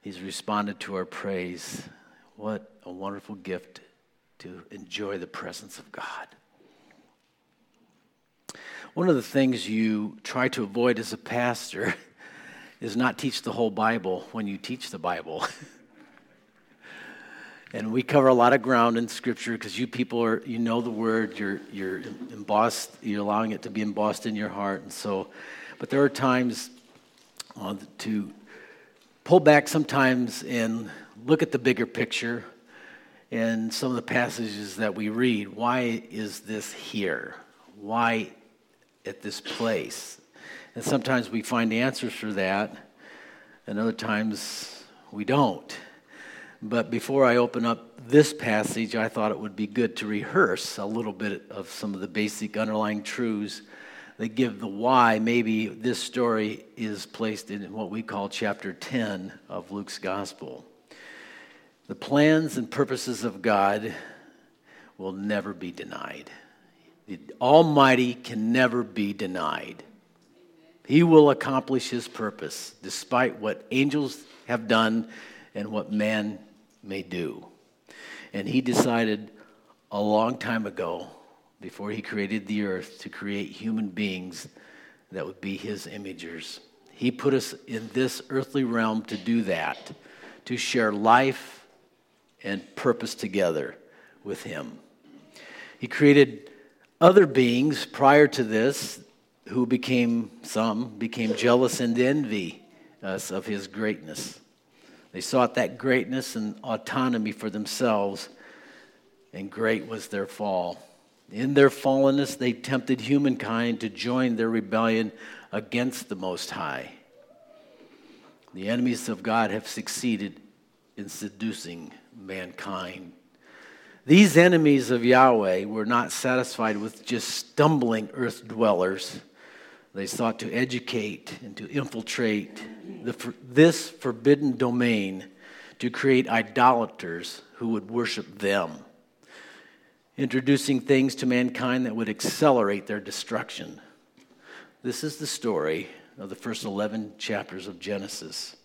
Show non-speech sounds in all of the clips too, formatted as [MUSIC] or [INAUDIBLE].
He's responded to our praise. What a wonderful gift to enjoy the presence of God. One of the things you try to avoid as a pastor [LAUGHS] is not teach the whole Bible when you teach the Bible. [LAUGHS] and we cover a lot of ground in Scripture because you people are you know the Word, you're you're embossed, you're allowing it to be embossed in your heart, and so. But there are times uh, to pull back sometimes and look at the bigger picture and some of the passages that we read. Why is this here? Why at this place? And sometimes we find answers for that, and other times we don't. But before I open up this passage, I thought it would be good to rehearse a little bit of some of the basic underlying truths that give the why maybe this story is placed in what we call chapter 10 of Luke's gospel. The plans and purposes of God will never be denied. The Almighty can never be denied. He will accomplish his purpose despite what angels have done and what man may do. And he decided a long time ago before he created the earth to create human beings that would be his imagers. He put us in this earthly realm to do that, to share life and purpose together with him. He created other beings prior to this who became, some became jealous and envy us of his greatness. They sought that greatness and autonomy for themselves, and great was their fall. In their fallenness, they tempted humankind to join their rebellion against the Most High. The enemies of God have succeeded in seducing mankind. These enemies of Yahweh were not satisfied with just stumbling earth dwellers. They sought to educate and to infiltrate the, this forbidden domain to create idolaters who would worship them introducing things to mankind that would accelerate their destruction. This is the story of the first 11 chapters of Genesis.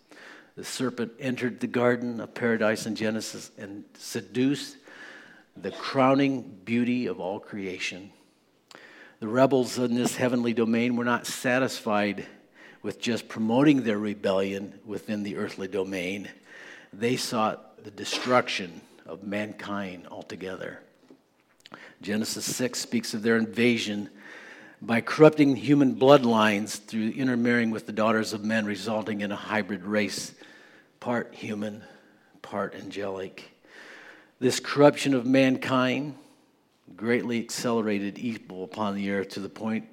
The serpent entered the garden of paradise in Genesis and seduced the crowning beauty of all creation. The rebels in this heavenly domain were not satisfied with just promoting their rebellion within the earthly domain, they sought the destruction of mankind altogether. Genesis 6 speaks of their invasion by corrupting human bloodlines through intermarrying with the daughters of men, resulting in a hybrid race, part human, part angelic. This corruption of mankind greatly accelerated evil upon the earth to the point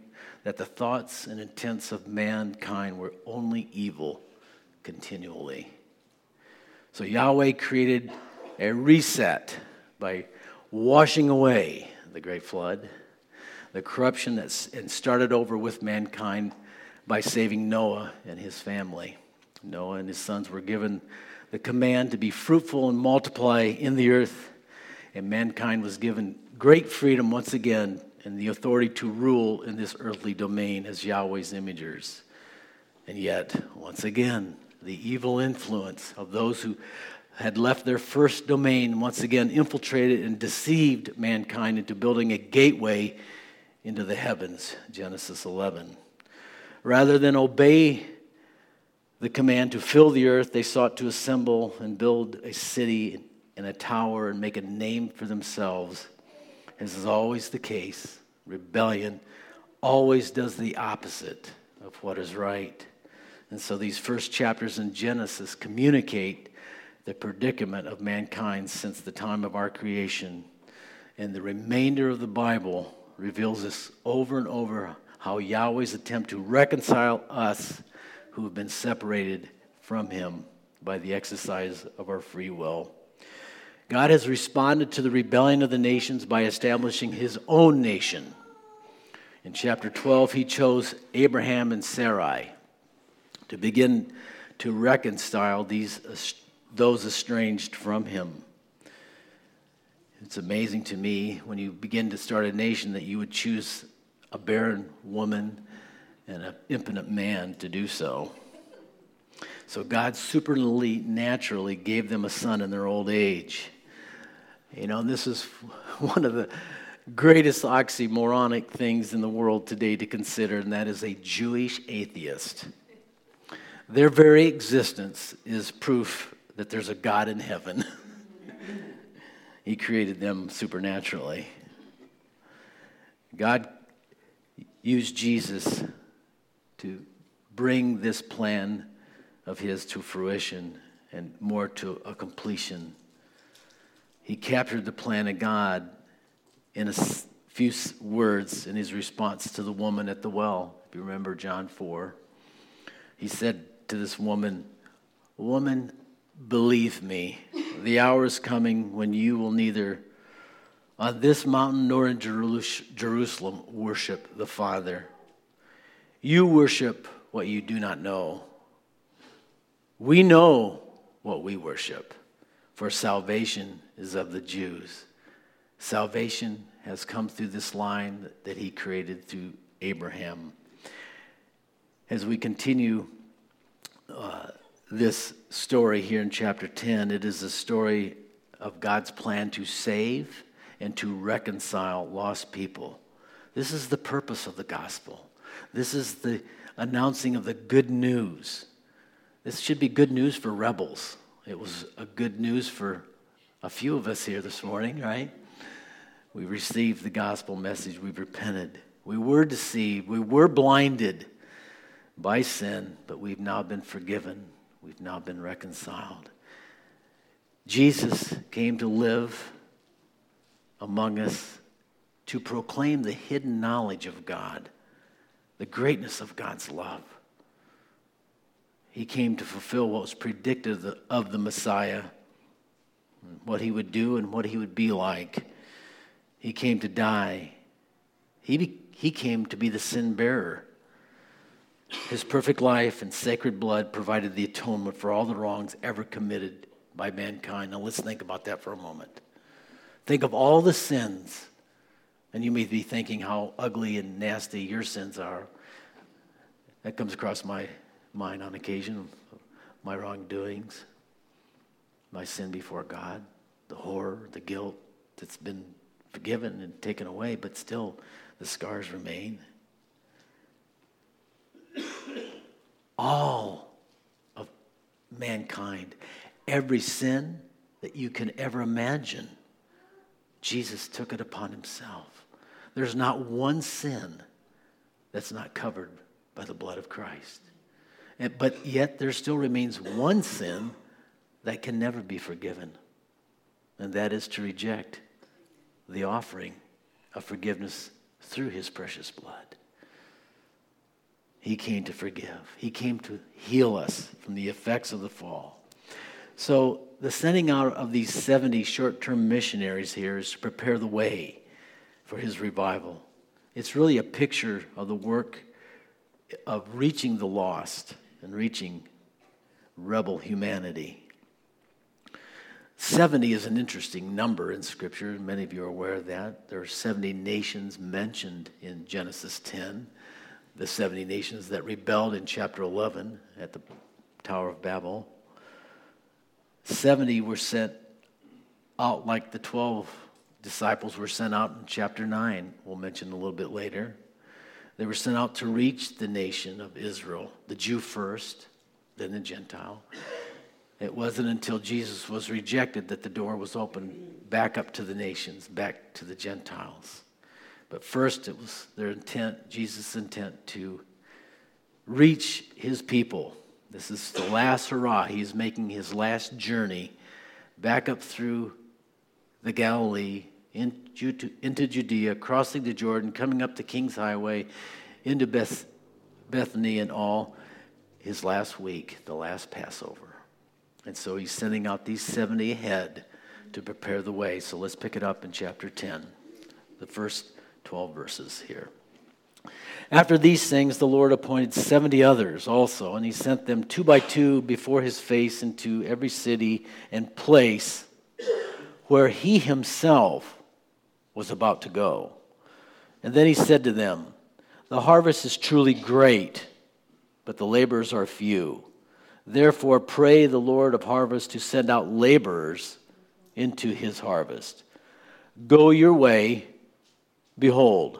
that the thoughts and intents of mankind were only evil continually. So Yahweh created a reset by washing away the great flood, the corruption that started over with mankind by saving Noah and his family. Noah and his sons were given the command to be fruitful and multiply in the earth, and mankind was given great freedom once again and the authority to rule in this earthly domain as Yahweh's imagers. And yet, once again, the evil influence of those who had left their first domain, once again infiltrated and deceived mankind into building a gateway into the heavens, Genesis 11. Rather than obey the command to fill the earth, they sought to assemble and build a city and a tower and make a name for themselves. As is always the case, rebellion always does the opposite of what is right. And so these first chapters in Genesis communicate the predicament of mankind since the time of our creation. And the remainder of the Bible reveals us over and over how Yahweh's attempt to reconcile us who have been separated from Him by the exercise of our free will. God has responded to the rebellion of the nations by establishing His own nation. In chapter 12, He chose Abraham and Sarai to begin to reconcile these those estranged from him. It's amazing to me when you begin to start a nation that you would choose a barren woman and an impotent man to do so. So God supernaturally naturally gave them a son in their old age. You know, this is [LAUGHS] one of the greatest oxymoronic things in the world today to consider, and that is a Jewish atheist. Their very existence is proof that there's a God in heaven. [LAUGHS] he created them supernaturally. God used Jesus to bring this plan of his to fruition and more to a completion. He captured the plan of God in a few words in his response to the woman at the well. If you remember John 4, he said to this woman, Woman, believe me, the hour is coming when you will neither on this mountain nor in Jerusalem worship the Father. You worship what you do not know. We know what we worship, for salvation is of the Jews. Salvation has come through this line that he created through Abraham. As we continue uh, this story here in chapter 10, it is a story of God's plan to save and to reconcile lost people. This is the purpose of the gospel. This is the announcing of the good news. This should be good news for rebels. It was a good news for a few of us here this morning, right? We received the gospel message. We've repented. We were deceived. We were blinded by sin, but we've now been forgiven. Now been reconciled. Jesus came to live among us to proclaim the hidden knowledge of God, the greatness of God's love. He came to fulfill what was predicted of the Messiah, what he would do and what he would be like. He came to die. He, he came to be the sin bearer. His perfect life and sacred blood provided the atonement for all the wrongs ever committed by mankind. Now let's think about that for a moment. Think of all the sins, and you may be thinking how ugly and nasty your sins are. That comes across my mind on occasion of my wrongdoings, my sin before God, the horror, the guilt that's been forgiven and taken away, but still the scars remain. All of mankind, every sin that you can ever imagine, Jesus took it upon himself. There's not one sin that's not covered by the blood of Christ. But yet, there still remains one sin that can never be forgiven, and that is to reject the offering of forgiveness through his precious blood. He came to forgive, he came to heal us from the effects of the fall. So, the sending out of these 70 short term missionaries here is to prepare the way for his revival. It's really a picture of the work of reaching the lost and reaching rebel humanity. 70 is an interesting number in Scripture. Many of you are aware of that. There are 70 nations mentioned in Genesis 10, the 70 nations that rebelled in chapter 11 at the Tower of Babel. 70 were sent out like the 12 disciples were sent out in chapter 9, we'll mention a little bit later. They were sent out to reach the nation of Israel, the Jew first, then the Gentile. It wasn't until Jesus was rejected that the door was opened back up to the nations, back to the Gentiles. But first, it was their intent, Jesus' intent, to reach his people. This is the last hurrah. He's making his last journey back up through the Galilee into, Judea, crossing the Jordan, coming up the King's Highway, into Beth, Bethany and all, his last week, the last Passover. And so he's sending out these 70 ahead to prepare the way. So let's pick it up in chapter 10, the first 12 verses here. After these things, the Lord appointed 70 others also, and he sent them two by two before his face into every city and place where he himself was about to go. And then he said to them, The harvest is truly great, but the laborers are few. Therefore, pray the Lord of harvest to send out laborers into his harvest. Go your way. Behold,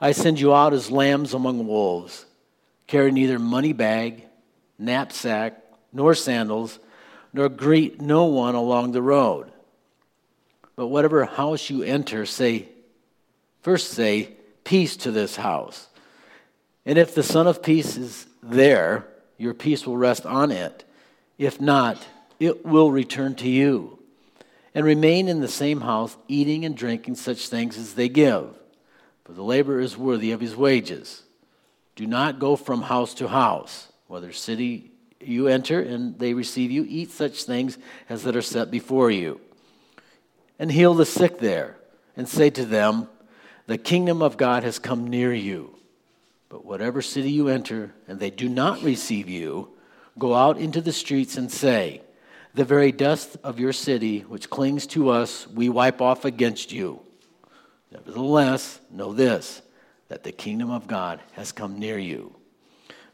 I send you out as lambs among wolves. Carry neither money bag, knapsack, nor sandals, nor greet no one along the road. But whatever house you enter, say, first say, Peace to this house. And if the Son of Peace is there, your peace will rest on it. If not, it will return to you. And remain in the same house, eating and drinking such things as they give, for the laborer is worthy of his wages. Do not go from house to house, whether city you enter and they receive you, eat such things as that are set before you. And heal the sick there, and say to them, The kingdom of God has come near you. But whatever city you enter, and they do not receive you, go out into the streets and say, The very dust of your city, which clings to us, we wipe off against you. Nevertheless, know this, that the kingdom of God has come near you.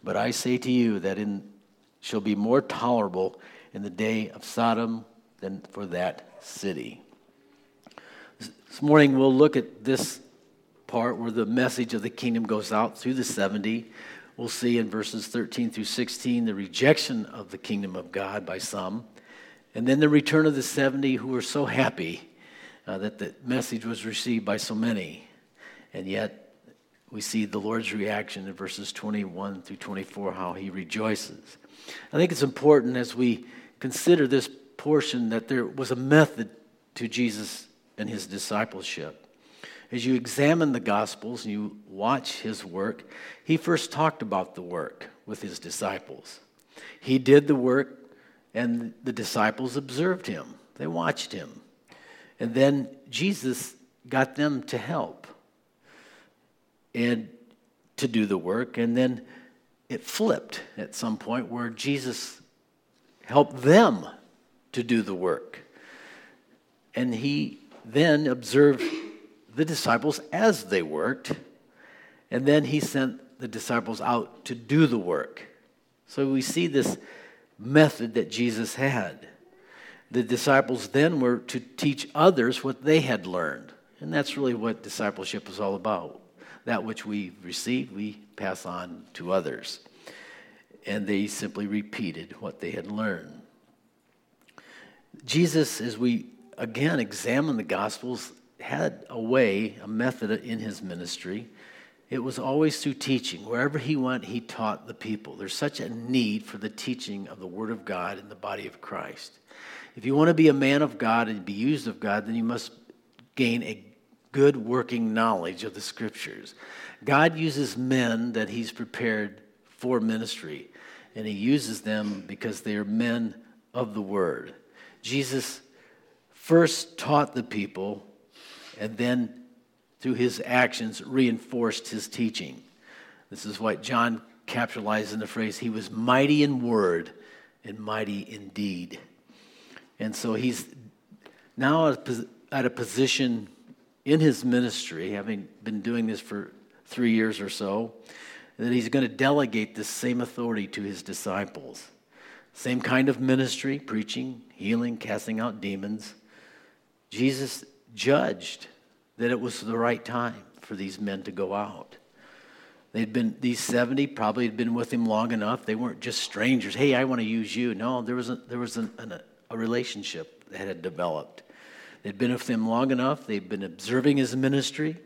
But I say to you that it shall be more tolerable in the day of Sodom than for that city. This morning we'll look at this part where the message of the kingdom goes out through the 70. We'll see in verses 13 through 16 the rejection of the kingdom of God by some, and then the return of the 70 who were so happy uh, that the message was received by so many. And yet, we see the Lord's reaction in verses 21 through 24, how he rejoices. I think it's important as we consider this portion that there was a method to Jesus and his discipleship as you examine the Gospels and you watch his work, he first talked about the work with his disciples. He did the work, and the disciples observed him, they watched him. And then Jesus got them to help and to do the work. And then it flipped at some point where Jesus helped them to do the work. And he then observed the disciples as they worked, and then he sent the disciples out to do the work. So we see this method that Jesus had. The disciples then were to teach others what they had learned. And that's really what discipleship is all about. That which we receive, we pass on to others. And they simply repeated what they had learned. Jesus, as we again examine the Gospels, had a way, a method in his ministry. It was always through teaching. Wherever he went, he taught the people. There's such a need for the teaching of the Word of God in the body of Christ. If you want to be a man of God and be used of God, then you must gain a good working knowledge of the Scriptures. God uses men that he's prepared for ministry, and he uses them because they are men of the Word. Jesus first taught the people and then through his actions reinforced his teaching. This is what John capitalized in the phrase, he was mighty in word and mighty in deed. And so he's now at a position in his ministry, having been doing this for three years or so, that he's going to delegate this same authority to his disciples. Same kind of ministry, preaching, healing, casting out demons. Jesus judged that it was the right time for these men to go out. They'd been, these 70 probably had been with him long enough. They weren't just strangers. Hey, I want to use you. No, there was, a, there was an, an, relationship that had developed. They'd been with him long enough. They'd been observing his ministry,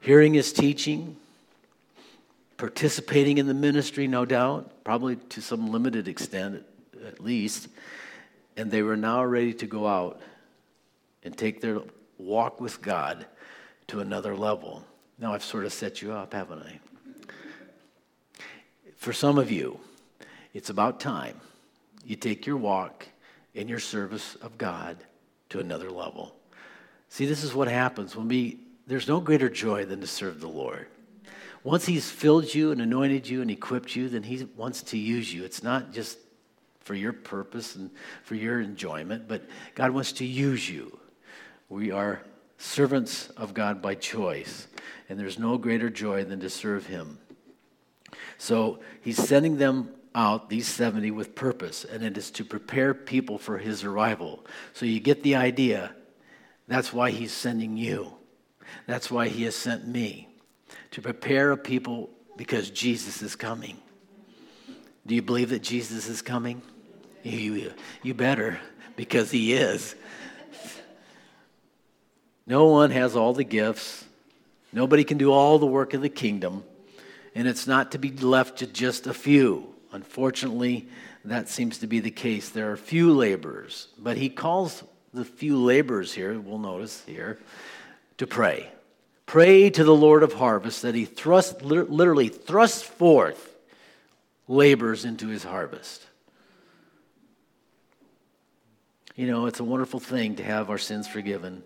hearing his teaching, participating in the ministry, no doubt, probably to some limited extent at least. And they were now ready to go out and take their walk with God to another level. Now I've sort of set you up, haven't I? For some of you, it's about time you take your walk in your service of God to another level. See, this is what happens when we, there's no greater joy than to serve the Lord. Once He's filled you and anointed you and equipped you, then He wants to use you. It's not just for your purpose and for your enjoyment, but God wants to use you. We are servants of God by choice, and there's no greater joy than to serve Him. So He's sending them out these 70 with purpose, and it is to prepare people for his arrival. So you get the idea. That's why he's sending you. That's why he has sent me to prepare a people because Jesus is coming. Do you believe that Jesus is coming? You, you better, because he is. No one has all the gifts. Nobody can do all the work of the kingdom. And it's not to be left to just a few. Unfortunately, that seems to be the case. There are few laborers, but he calls the few laborers here, we'll notice here, to pray. Pray to the Lord of harvest that he thrust, literally thrusts forth laborers into his harvest. You know, it's a wonderful thing to have our sins forgiven.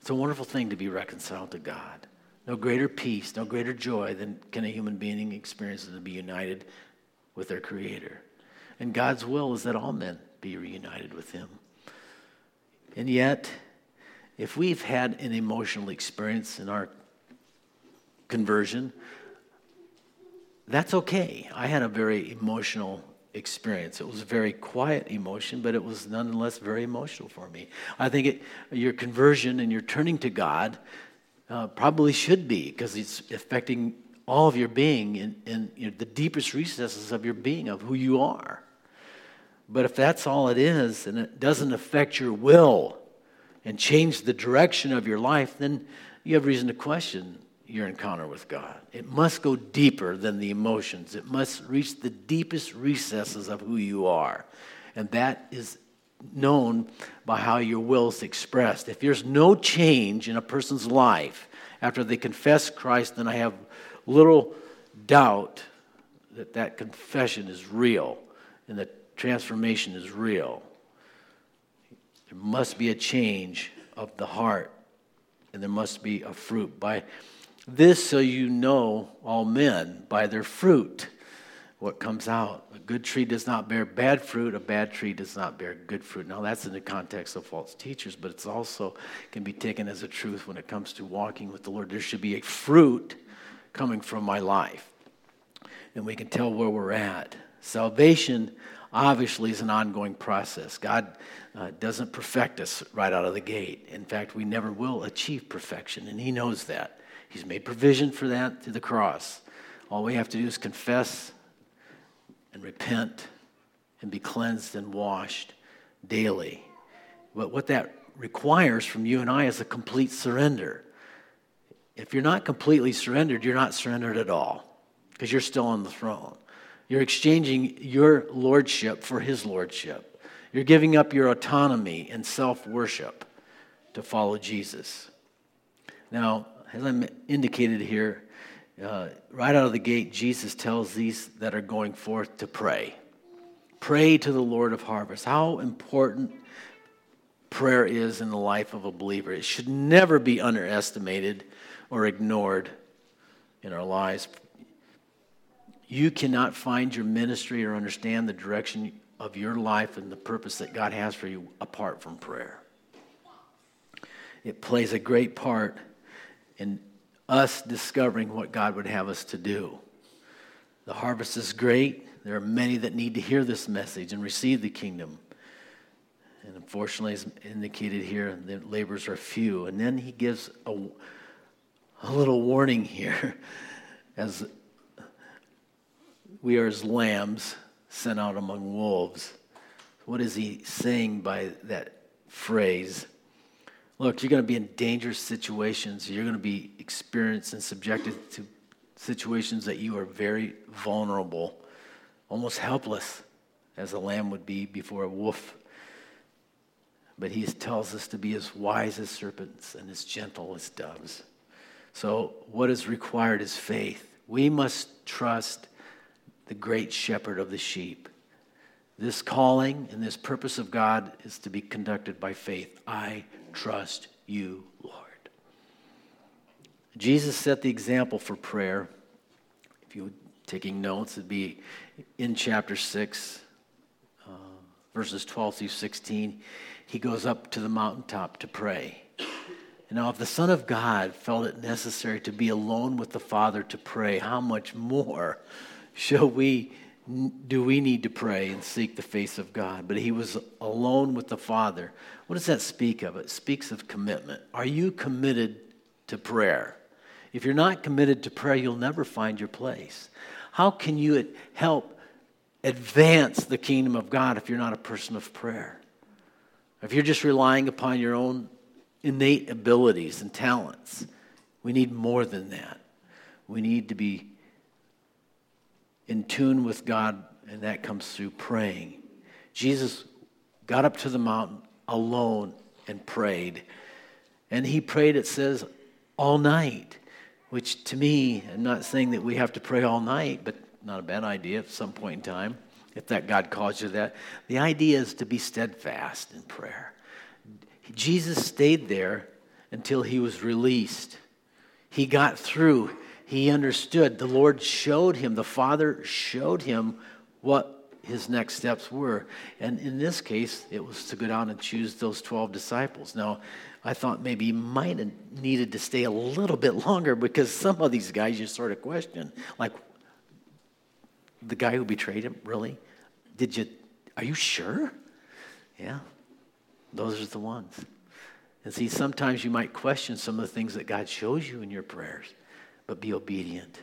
It's a wonderful thing to be reconciled to God. No greater peace, no greater joy than can a human being experience than to be united with their Creator. And God's will is that all men be reunited with Him. And yet, if we've had an emotional experience in our conversion, that's okay. I had a very emotional experience. It was a very quiet emotion, but it was nonetheless very emotional for me. I think it, your conversion and your turning to God uh, probably should be because it's affecting all of your being in, in you know, the deepest recesses of your being, of who you are. But if that's all it is and it doesn't affect your will and change the direction of your life, then you have reason to question your encounter with God. It must go deeper than the emotions, it must reach the deepest recesses of who you are. And that is known by how your will is expressed. If there's no change in a person's life after they confess Christ, then I have little doubt that that confession is real and that transformation is real. There must be a change of the heart, and there must be a fruit. By this, so you know all men by their fruit what comes out. A good tree does not bear bad fruit, a bad tree does not bear good fruit. Now, that's in the context of false teachers, but it's also can be taken as a truth when it comes to walking with the Lord. There should be a fruit coming from my life, and we can tell where we're at. Salvation obviously is an ongoing process. God uh, doesn't perfect us right out of the gate. In fact, we never will achieve perfection, and He knows that. He's made provision for that through the cross. All we have to do is confess and repent and be cleansed and washed daily. But what that requires from you and I is a complete surrender. If you're not completely surrendered, you're not surrendered at all because you're still on the throne. You're exchanging your lordship for his lordship. You're giving up your autonomy and self worship to follow Jesus. Now, as I'm indicated here, uh, right out of the gate, Jesus tells these that are going forth to pray. Pray to the Lord of harvest. How important prayer is in the life of a believer. It should never be underestimated or ignored in our lives. You cannot find your ministry or understand the direction of your life and the purpose that God has for you apart from prayer. It plays a great part in us discovering what God would have us to do. The harvest is great. There are many that need to hear this message and receive the kingdom. And unfortunately, as indicated here, the laborers are few. And then he gives a, a little warning here [LAUGHS] as we are as lambs sent out among wolves. What is he saying by that phrase? Look, you're going to be in dangerous situations. You're going to be experienced and subjected to situations that you are very vulnerable, almost helpless, as a lamb would be before a wolf. But he tells us to be as wise as serpents and as gentle as doves. So, what is required is faith. We must trust the great shepherd of the sheep. This calling and this purpose of God is to be conducted by faith. I trust you, Lord. Jesus set the example for prayer. If you were taking notes, it'd be in chapter 6, uh, verses 12 through 16. He goes up to the mountaintop to pray. Now, if the Son of God felt it necessary to be alone with the Father to pray, how much more shall we do we need to pray and seek the face of God. But he was alone with the Father. What does that speak of? It speaks of commitment. Are you committed to prayer? If you're not committed to prayer, you'll never find your place. How can you help advance the kingdom of God if you're not a person of prayer? If you're just relying upon your own innate abilities and talents, we need more than that. We need to be in tune with God, and that comes through praying. Jesus got up to the mountain alone and prayed. And he prayed, it says, all night, which to me, I'm not saying that we have to pray all night, but not a bad idea at some point in time, if that God calls you that. The idea is to be steadfast in prayer. Jesus stayed there until he was released. He got through he understood. The Lord showed him, the Father showed him what his next steps were. And in this case, it was to go down and choose those 12 disciples. Now, I thought maybe he might have needed to stay a little bit longer because some of these guys you sort of question. Like, the guy who betrayed him, really? Did you, are you sure? Yeah, those are the ones. And see, sometimes you might question some of the things that God shows you in your prayers but be obedient.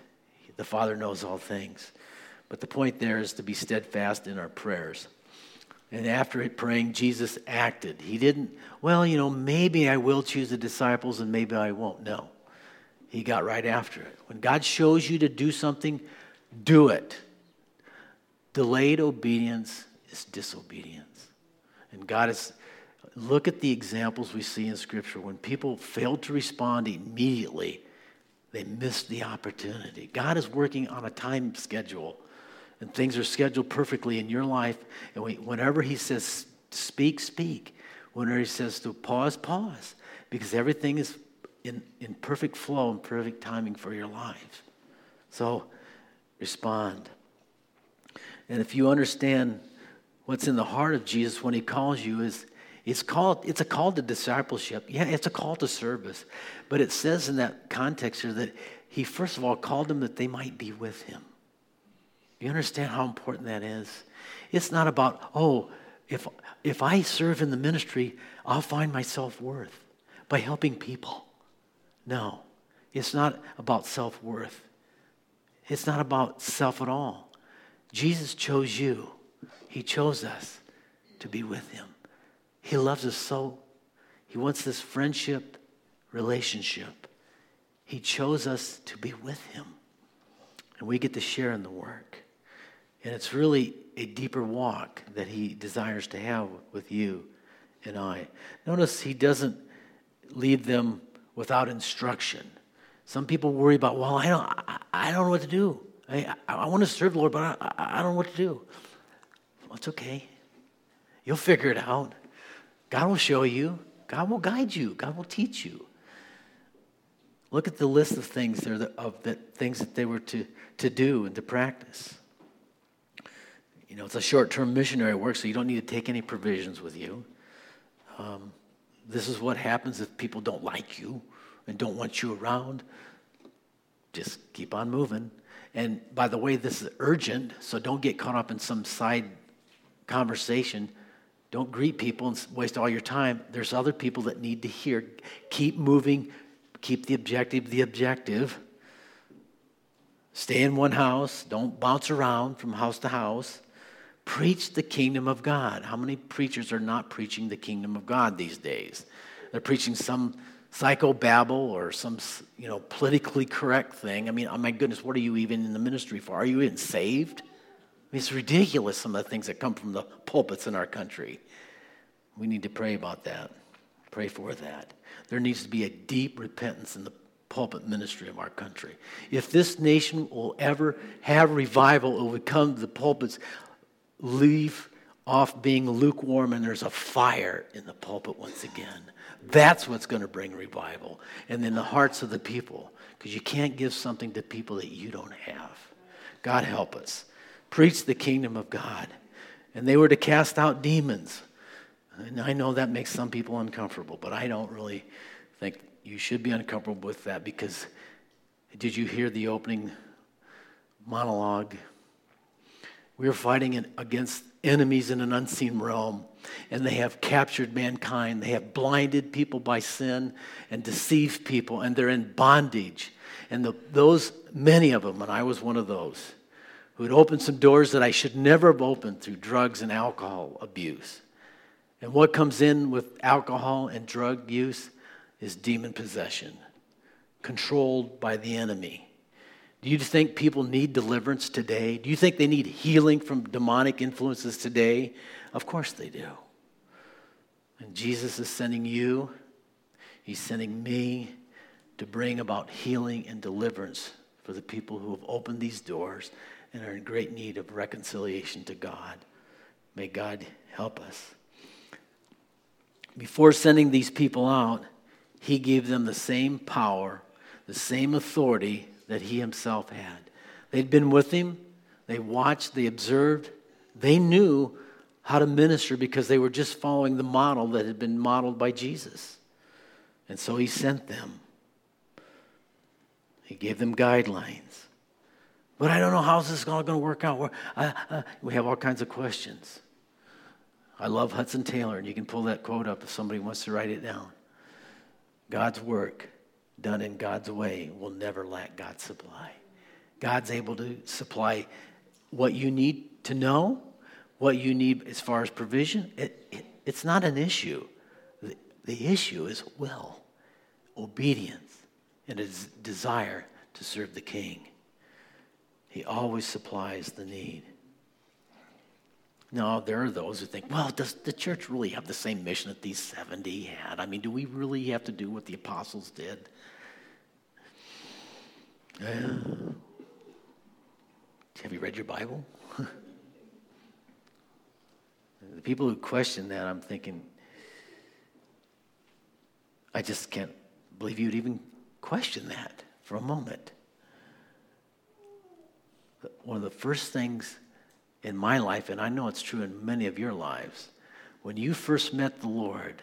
The Father knows all things. But the point there is to be steadfast in our prayers. And after praying, Jesus acted. He didn't, well, you know, maybe I will choose the disciples and maybe I won't. No. He got right after it. When God shows you to do something, do it. Delayed obedience is disobedience. And God is, look at the examples we see in Scripture. When people failed to respond immediately, they missed the opportunity. God is working on a time schedule, and things are scheduled perfectly in your life. And we, whenever He says speak, speak. Whenever He says to pause, pause. Because everything is in, in perfect flow and perfect timing for your life. So respond. And if you understand what's in the heart of Jesus when He calls you, is it's called, it's a call to discipleship. Yeah, it's a call to service. But it says in that context here that he first of all called them that they might be with him. You understand how important that is? It's not about, oh, if, if I serve in the ministry, I'll find my self worth by helping people. No, it's not about self worth. It's not about self at all. Jesus chose you, He chose us to be with Him. He loves us so. He wants this friendship relationship. He chose us to be with Him. And we get to share in the work. And it's really a deeper walk that He desires to have with you and I. Notice He doesn't leave them without instruction. Some people worry about, well, I don't, I, I don't know what to do. I, I, I want to serve the Lord, but I, I don't know what to do. Well, it's okay. You'll figure it out. God will show you, God will guide you, God will teach you. Look at the list of things there that, of the things that they were to, to do and to practice. You know, it's a short-term missionary work, so you don't need to take any provisions with you. Um, this is what happens if people don't like you and don't want you around. Just keep on moving. And by the way, this is urgent, so don't get caught up in some side conversation. Don't greet people and waste all your time. There's other people that need to hear. Keep moving. Keep the objective the objective. Stay in one house. Don't bounce around from house to house. Preach the kingdom of God. How many preachers are not preaching the kingdom of God these days? They're preaching some psychobabble or some you know politically correct thing. I mean, oh my goodness, what are you even in the ministry for? Are you even saved? It's ridiculous, some of the things that come from the pulpits in our country. We need to pray about that. Pray for that. There needs to be a deep repentance in the pulpit ministry of our country. If this nation will ever have revival, it will to the pulpits leave off being lukewarm and there's a fire in the pulpit once again. That's what's going to bring revival. And then the hearts of the people, because you can't give something to people that you don't have. God help us preach the kingdom of God. And they were to cast out demons. And I know that makes some people uncomfortable, but I don't really think you should be uncomfortable with that because did you hear the opening monologue? We are fighting against enemies in an unseen realm, and they have captured mankind. They have blinded people by sin and deceived people, and they're in bondage. And the, those, many of them, and I was one of those, who had opened some doors that I should never have opened through drugs and alcohol abuse. And what comes in with alcohol and drug use is demon possession, controlled by the enemy. Do you think people need deliverance today? Do you think they need healing from demonic influences today? Of course they do. And Jesus is sending you, He's sending me to bring about healing and deliverance for the people who have opened these doors and are in great need of reconciliation to God. May God help us. Before sending these people out, He gave them the same power, the same authority that he himself had. They'd been with him, they watched, they observed, they knew how to minister because they were just following the model that had been modeled by Jesus. And so he sent them. He gave them guidelines. But I don't know how's this is all going to work out. We have all kinds of questions. I love Hudson Taylor, and you can pull that quote up if somebody wants to write it down. God's work done in God's way will never lack God's supply. God's able to supply what you need to know, what you need as far as provision. It, it, it's not an issue. The, the issue is will, obedience, and a desire to serve the king. He always supplies the need. Now, there are those who think, well, does the church really have the same mission that these 70 had? I mean, do we really have to do what the apostles did? [SIGHS] have you read your Bible? [LAUGHS] the people who question that, I'm thinking, I just can't believe you'd even question that for a moment. One of the first things in my life, and I know it's true in many of your lives, when you first met the Lord,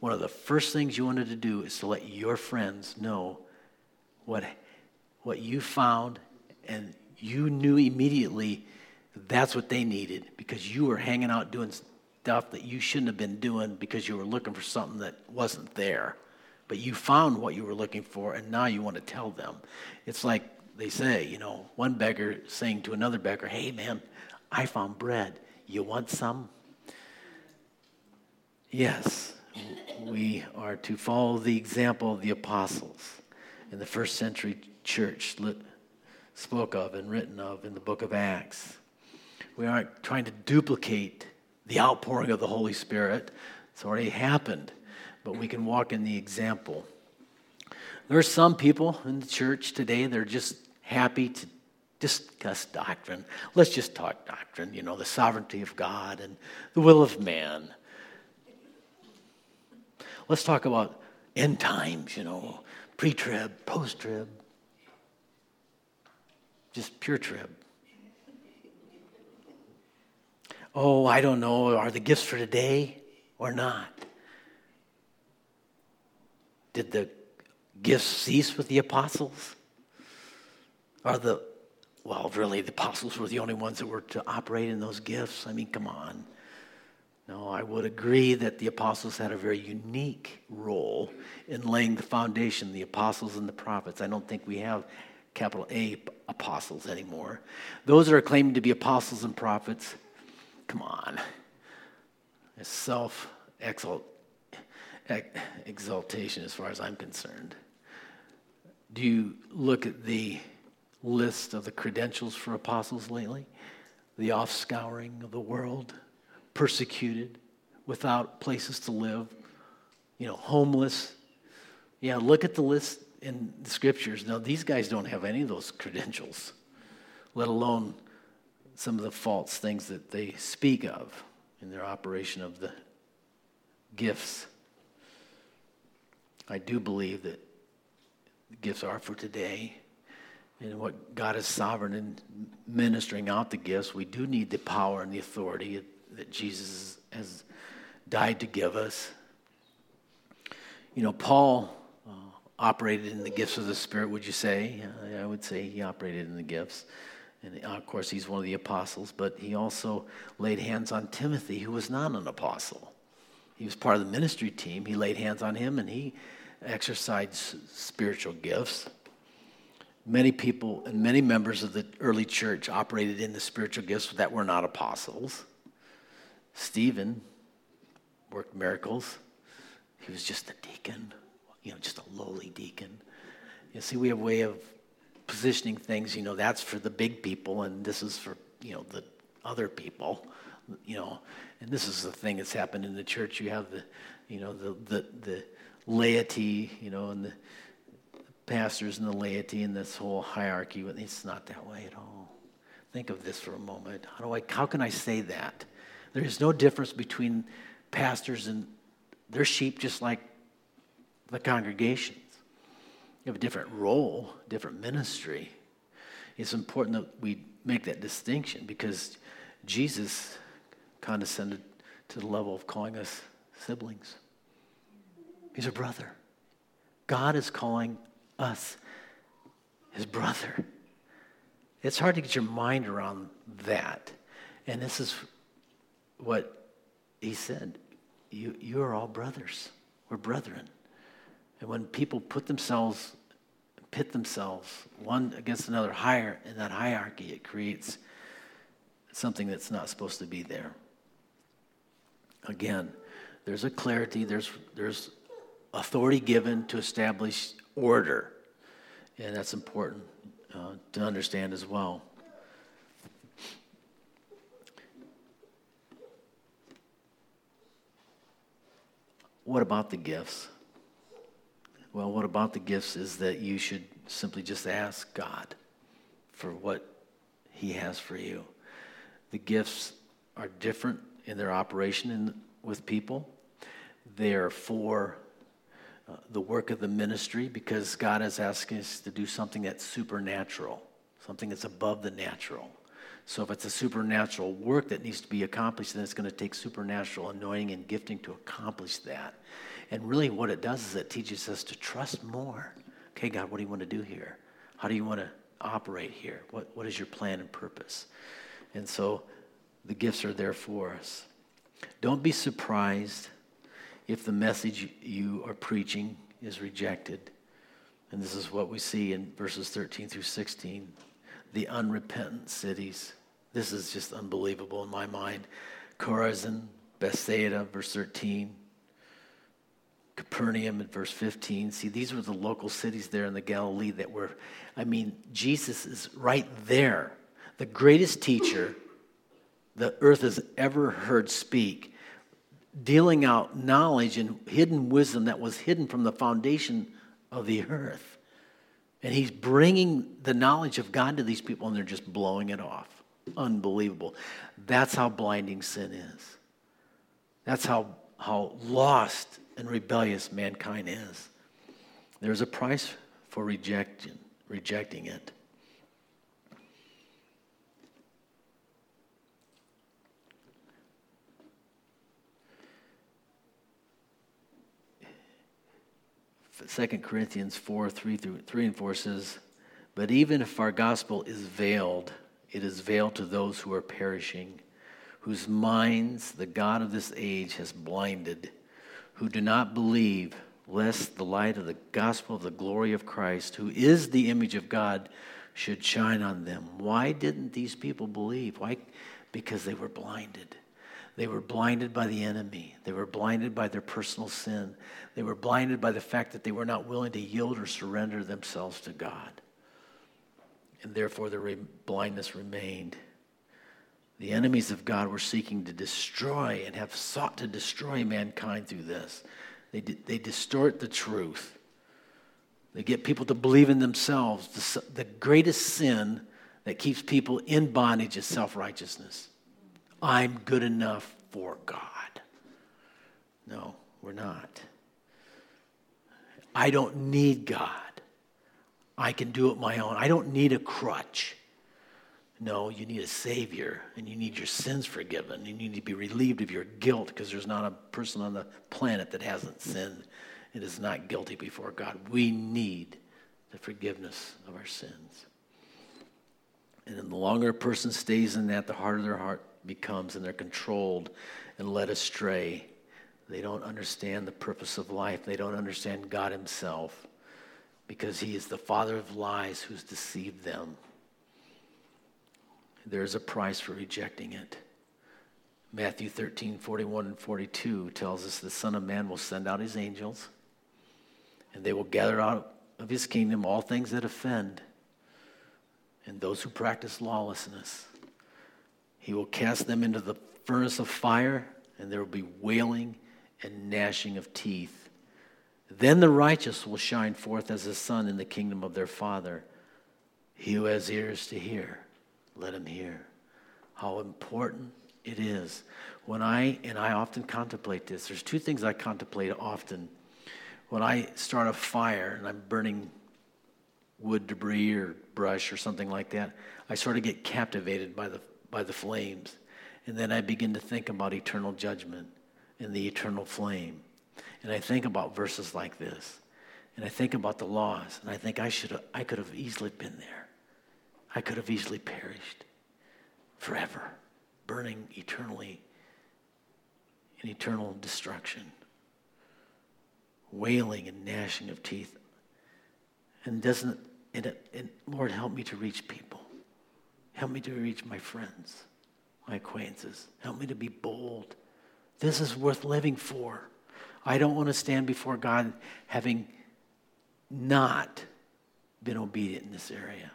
one of the first things you wanted to do is to let your friends know what what you found, and you knew immediately that's what they needed because you were hanging out doing stuff that you shouldn't have been doing because you were looking for something that wasn't there. But you found what you were looking for, and now you want to tell them. It's like they say, you know, one beggar saying to another beggar, Hey, man, I found bread. You want some? Yes, we are to follow the example of the apostles in the first century church lit, spoke of and written of in the book of Acts. We aren't trying to duplicate the outpouring of the Holy Spirit, it's already happened, but we can walk in the example. There are some people in the church today that are just happy to discuss doctrine. Let's just talk doctrine, you know, the sovereignty of God and the will of man. Let's talk about end times, you know, pre trib, post trib just pure trib. Oh, I don't know. Are the gifts for today or not? Did the gifts cease with the apostles? Are the, well, really, the apostles were the only ones that were to operate in those gifts? I mean, come on. No, I would agree that the apostles had a very unique role in laying the foundation, the apostles and the prophets. I don't think we have capital A apostles anymore. Those that are claiming to be apostles and prophets, come on. It's self exaltation as far as I'm concerned. Do you look at the list of the credentials for apostles lately? The offscouring of the world, persecuted, without places to live, you know, homeless. Yeah, look at the list in the scriptures. Now, these guys don't have any of those credentials, let alone some of the false things that they speak of in their operation of the gifts. I do believe that gifts are for today. And what God is sovereign in ministering out the gifts, we do need the power and the authority that Jesus has died to give us. You know, Paul operated in the gifts of the Spirit, would you say? I would say he operated in the gifts. And uh, of course, he's one of the apostles, but he also laid hands on Timothy, who was not an apostle. He was part of the ministry team. He laid hands on him and he exercised spiritual gifts. Many people and many members of the early church operated in the spiritual gifts that were not apostles. Stephen worked miracles. He was just a deacon, you know, just a lowly deacon. You see, we have a way of positioning things, you know, that's for the big people and this is for, you know, the other people, you know. And this is the thing that's happened in the church. You have the, you know, the, the, the laity, you know, and the pastors and the laity and this whole hierarchy. It's not that way at all. Think of this for a moment. How, do I, how can I say that? There is no difference between pastors and their sheep, just like the congregations. You have a different role, different ministry. It's important that we make that distinction because Jesus condescended to the level of calling us siblings. He's a brother. God is calling us his brother. It's hard to get your mind around that. And this is what he said you, you are all brothers. We're brethren. And when people put themselves, pit themselves one against another higher in that hierarchy, it creates something that's not supposed to be there. Again, there's a clarity, there's, there's authority given to establish order. And that's important uh, to understand as well. What about the gifts? Well, what about the gifts is that you should simply just ask God for what He has for you. The gifts are different in their operation in, with people, they are for uh, the work of the ministry because God is asking us to do something that's supernatural, something that's above the natural. So if it's a supernatural work that needs to be accomplished, then it's going to take supernatural anointing and gifting to accomplish that. And really, what it does is it teaches us to trust more. Okay, God, what do you want to do here? How do you want to operate here? What, what is your plan and purpose? And so the gifts are there for us. Don't be surprised if the message you are preaching is rejected. And this is what we see in verses 13 through 16 the unrepentant cities. This is just unbelievable in my mind. Chorazin, Bethsaida, verse 13. Capernaum in verse 15. See, these were the local cities there in the Galilee that were, I mean, Jesus is right there. The greatest teacher the earth has ever heard speak, dealing out knowledge and hidden wisdom that was hidden from the foundation of the earth. And he's bringing the knowledge of God to these people, and they're just blowing it off. Unbelievable. That's how blinding sin is. That's how, how lost and rebellious mankind is. There's a price for rejection, rejecting it. Second Corinthians 4 3 through 3 and 4 says, But even if our gospel is veiled, it is veiled to those who are perishing, whose minds the God of this age has blinded, who do not believe, lest the light of the gospel of the glory of Christ, who is the image of God, should shine on them. Why didn't these people believe? Why? Because they were blinded. They were blinded by the enemy. They were blinded by their personal sin. They were blinded by the fact that they were not willing to yield or surrender themselves to God. And therefore, their re- blindness remained. The enemies of God were seeking to destroy and have sought to destroy mankind through this. They, they distort the truth. They get people to believe in themselves. The, the greatest sin that keeps people in bondage is self righteousness. I'm good enough for God. No, we're not. I don't need God. I can do it my own. I don't need a crutch. No, you need a Savior and you need your sins forgiven. You need to be relieved of your guilt because there's not a person on the planet that hasn't sinned and is not guilty before God. We need the forgiveness of our sins. And the longer a person stays in that, the harder their heart becomes, and they're controlled and led astray. They don't understand the purpose of life. They don't understand God Himself because He is the father of lies who's deceived them. There's a price for rejecting it. Matthew 13, 41 and 42 tells us the Son of Man will send out His angels, and they will gather out of His kingdom all things that offend and those who practice lawlessness. He will cast them into the furnace of fire, and there will be wailing and gnashing of teeth. Then the righteous will shine forth as the sun in the kingdom of their Father. He who has ears to hear, let him hear. How important it is. When I, and I often contemplate this, there's two things I contemplate often. When I start a fire and I'm burning wood debris or brush or something like that, I sort of get captivated by the, by the flames. And then I begin to think about eternal judgment and the eternal flame. And I think about verses like this. And I think about the laws. And I think I, should I could have easily been there. I could have easily perished forever, burning eternally in eternal destruction, wailing and gnashing of teeth. And doesn't, and, and Lord, help me to reach people. Help me to reach my friends, my acquaintances. Help me to be bold. This is worth living for. I don't want to stand before God having not been obedient in this area.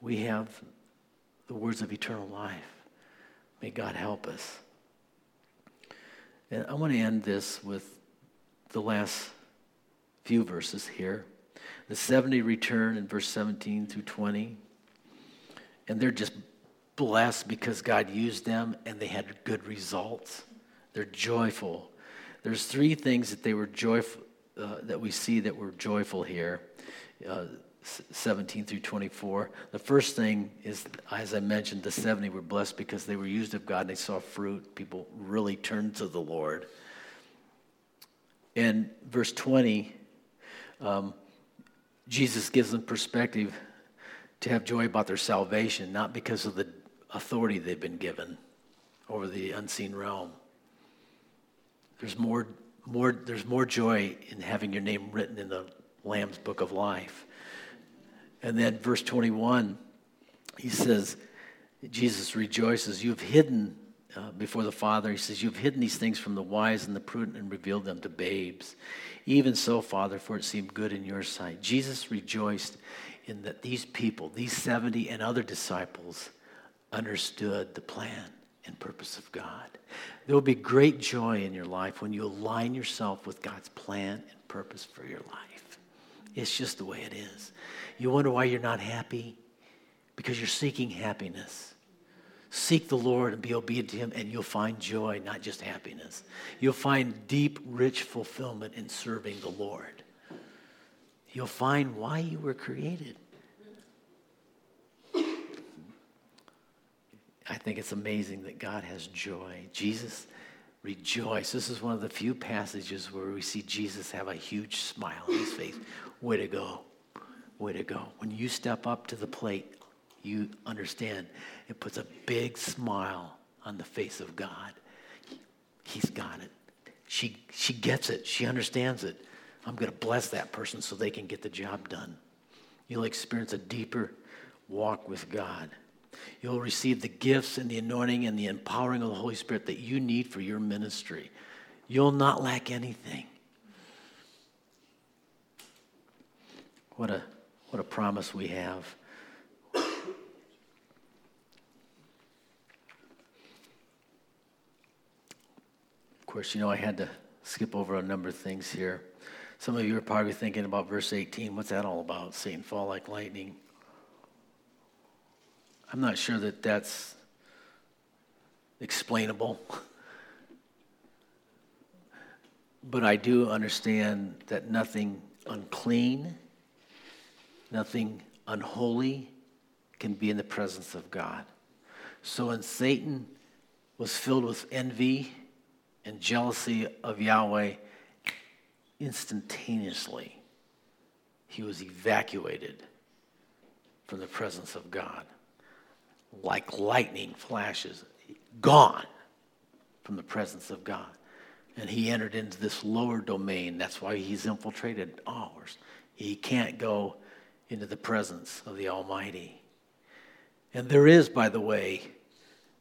We have the words of eternal life. May God help us. And I want to end this with the last few verses here. The 70 return in verse 17 through 20. And they're just blessed because God used them and they had good results. They're joyful. There's three things that they were joyful, uh, that we see that were joyful here. Uh, 17 through 24. The first thing is, as I mentioned, the 70 were blessed because they were used of God and they saw fruit. People really turned to the Lord. And verse 20, um, Jesus gives them perspective to have joy about their salvation, not because of the authority they've been given over the unseen realm. There's more, more, there's more joy in having your name written in the Lamb's book of life. And then verse 21, he says, Jesus rejoices, You've hidden uh, before the Father. He says, You've hidden these things from the wise and the prudent and revealed them to babes. Even so, Father, for it seemed good in your sight. Jesus rejoiced in that these people, these 70 and other disciples, understood the plan and purpose of God. There will be great joy in your life when you align yourself with God's plan and purpose for your life. It's just the way it is. You wonder why you're not happy? Because you're seeking happiness. Seek the Lord and be obedient to Him, and you'll find joy, not just happiness. You'll find deep, rich fulfillment in serving the Lord. You'll find why you were created. I think it's amazing that God has joy. Jesus rejoiced. This is one of the few passages where we see Jesus have a huge smile on his face. Way to go. Way to go. When you step up to the plate, you understand it puts a big smile on the face of God. He's got it. She, she gets it. She understands it. I'm going to bless that person so they can get the job done. You'll experience a deeper walk with God. You'll receive the gifts and the anointing and the empowering of the Holy Spirit that you need for your ministry. You'll not lack anything. What a, what a promise we have. Of course, you know, I had to skip over a number of things here. Some of you are probably thinking about verse 18. What's that all about? Satan fall like lightning. I'm not sure that that's explainable. [LAUGHS] But I do understand that nothing unclean, nothing unholy can be in the presence of God. So when Satan was filled with envy and jealousy of Yahweh, instantaneously he was evacuated from the presence of God. Like lightning flashes, gone from the presence of God. And he entered into this lower domain. That's why he's infiltrated ours. He can't go into the presence of the Almighty. And there is, by the way,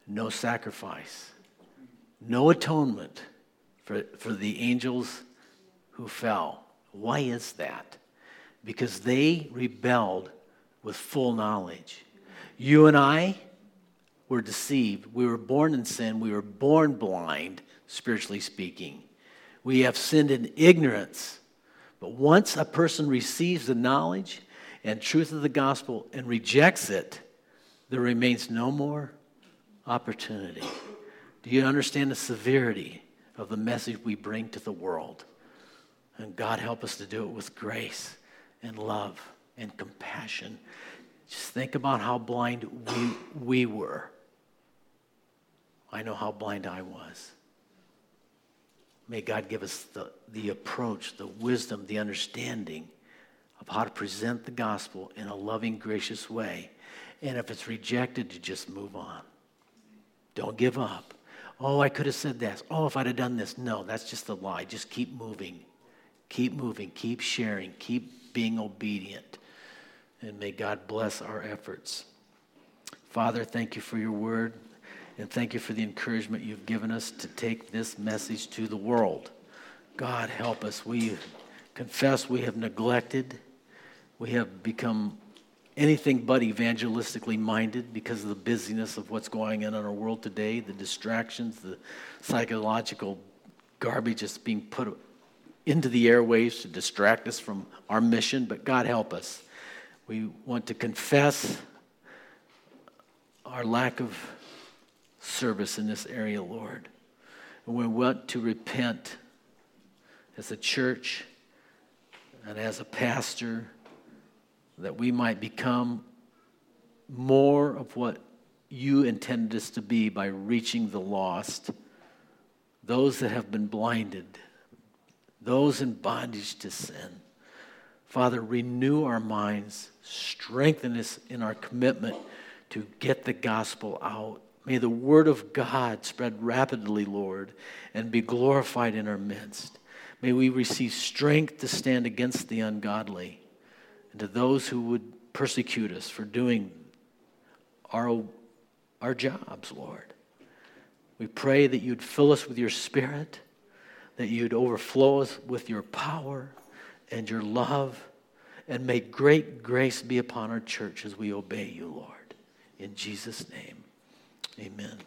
no sacrifice, no atonement for, for the angels who fell. Why is that? Because they rebelled with full knowledge. You and I were deceived. We were born in sin. We were born blind, spiritually speaking. We have sinned in ignorance. But once a person receives the knowledge and truth of the gospel and rejects it, there remains no more opportunity. Do you understand the severity of the message we bring to the world? And God help us to do it with grace and love and compassion. Just think about how blind we, we were. I know how blind I was. May God give us the, the approach, the wisdom, the understanding of how to present the gospel in a loving, gracious way. And if it's rejected, to just move on. Don't give up. Oh, I could have said this. Oh, if I'd have done this. No, that's just a lie. Just keep moving. Keep moving. Keep sharing. Keep being obedient. And may God bless our efforts. Father, thank you for your word. And thank you for the encouragement you've given us to take this message to the world. God, help us. We confess we have neglected, we have become anything but evangelistically minded because of the busyness of what's going on in our world today, the distractions, the psychological garbage that's being put into the airwaves to distract us from our mission. But God, help us. We want to confess our lack of service in this area, Lord. And we want to repent as a church and as a pastor that we might become more of what you intended us to be by reaching the lost, those that have been blinded, those in bondage to sin. Father, renew our minds, strengthen us in our commitment to get the gospel out May the word of God spread rapidly, Lord, and be glorified in our midst. May we receive strength to stand against the ungodly and to those who would persecute us for doing our, our jobs, Lord. We pray that you'd fill us with your spirit, that you'd overflow us with your power and your love, and may great grace be upon our church as we obey you, Lord. In Jesus' name. Amen.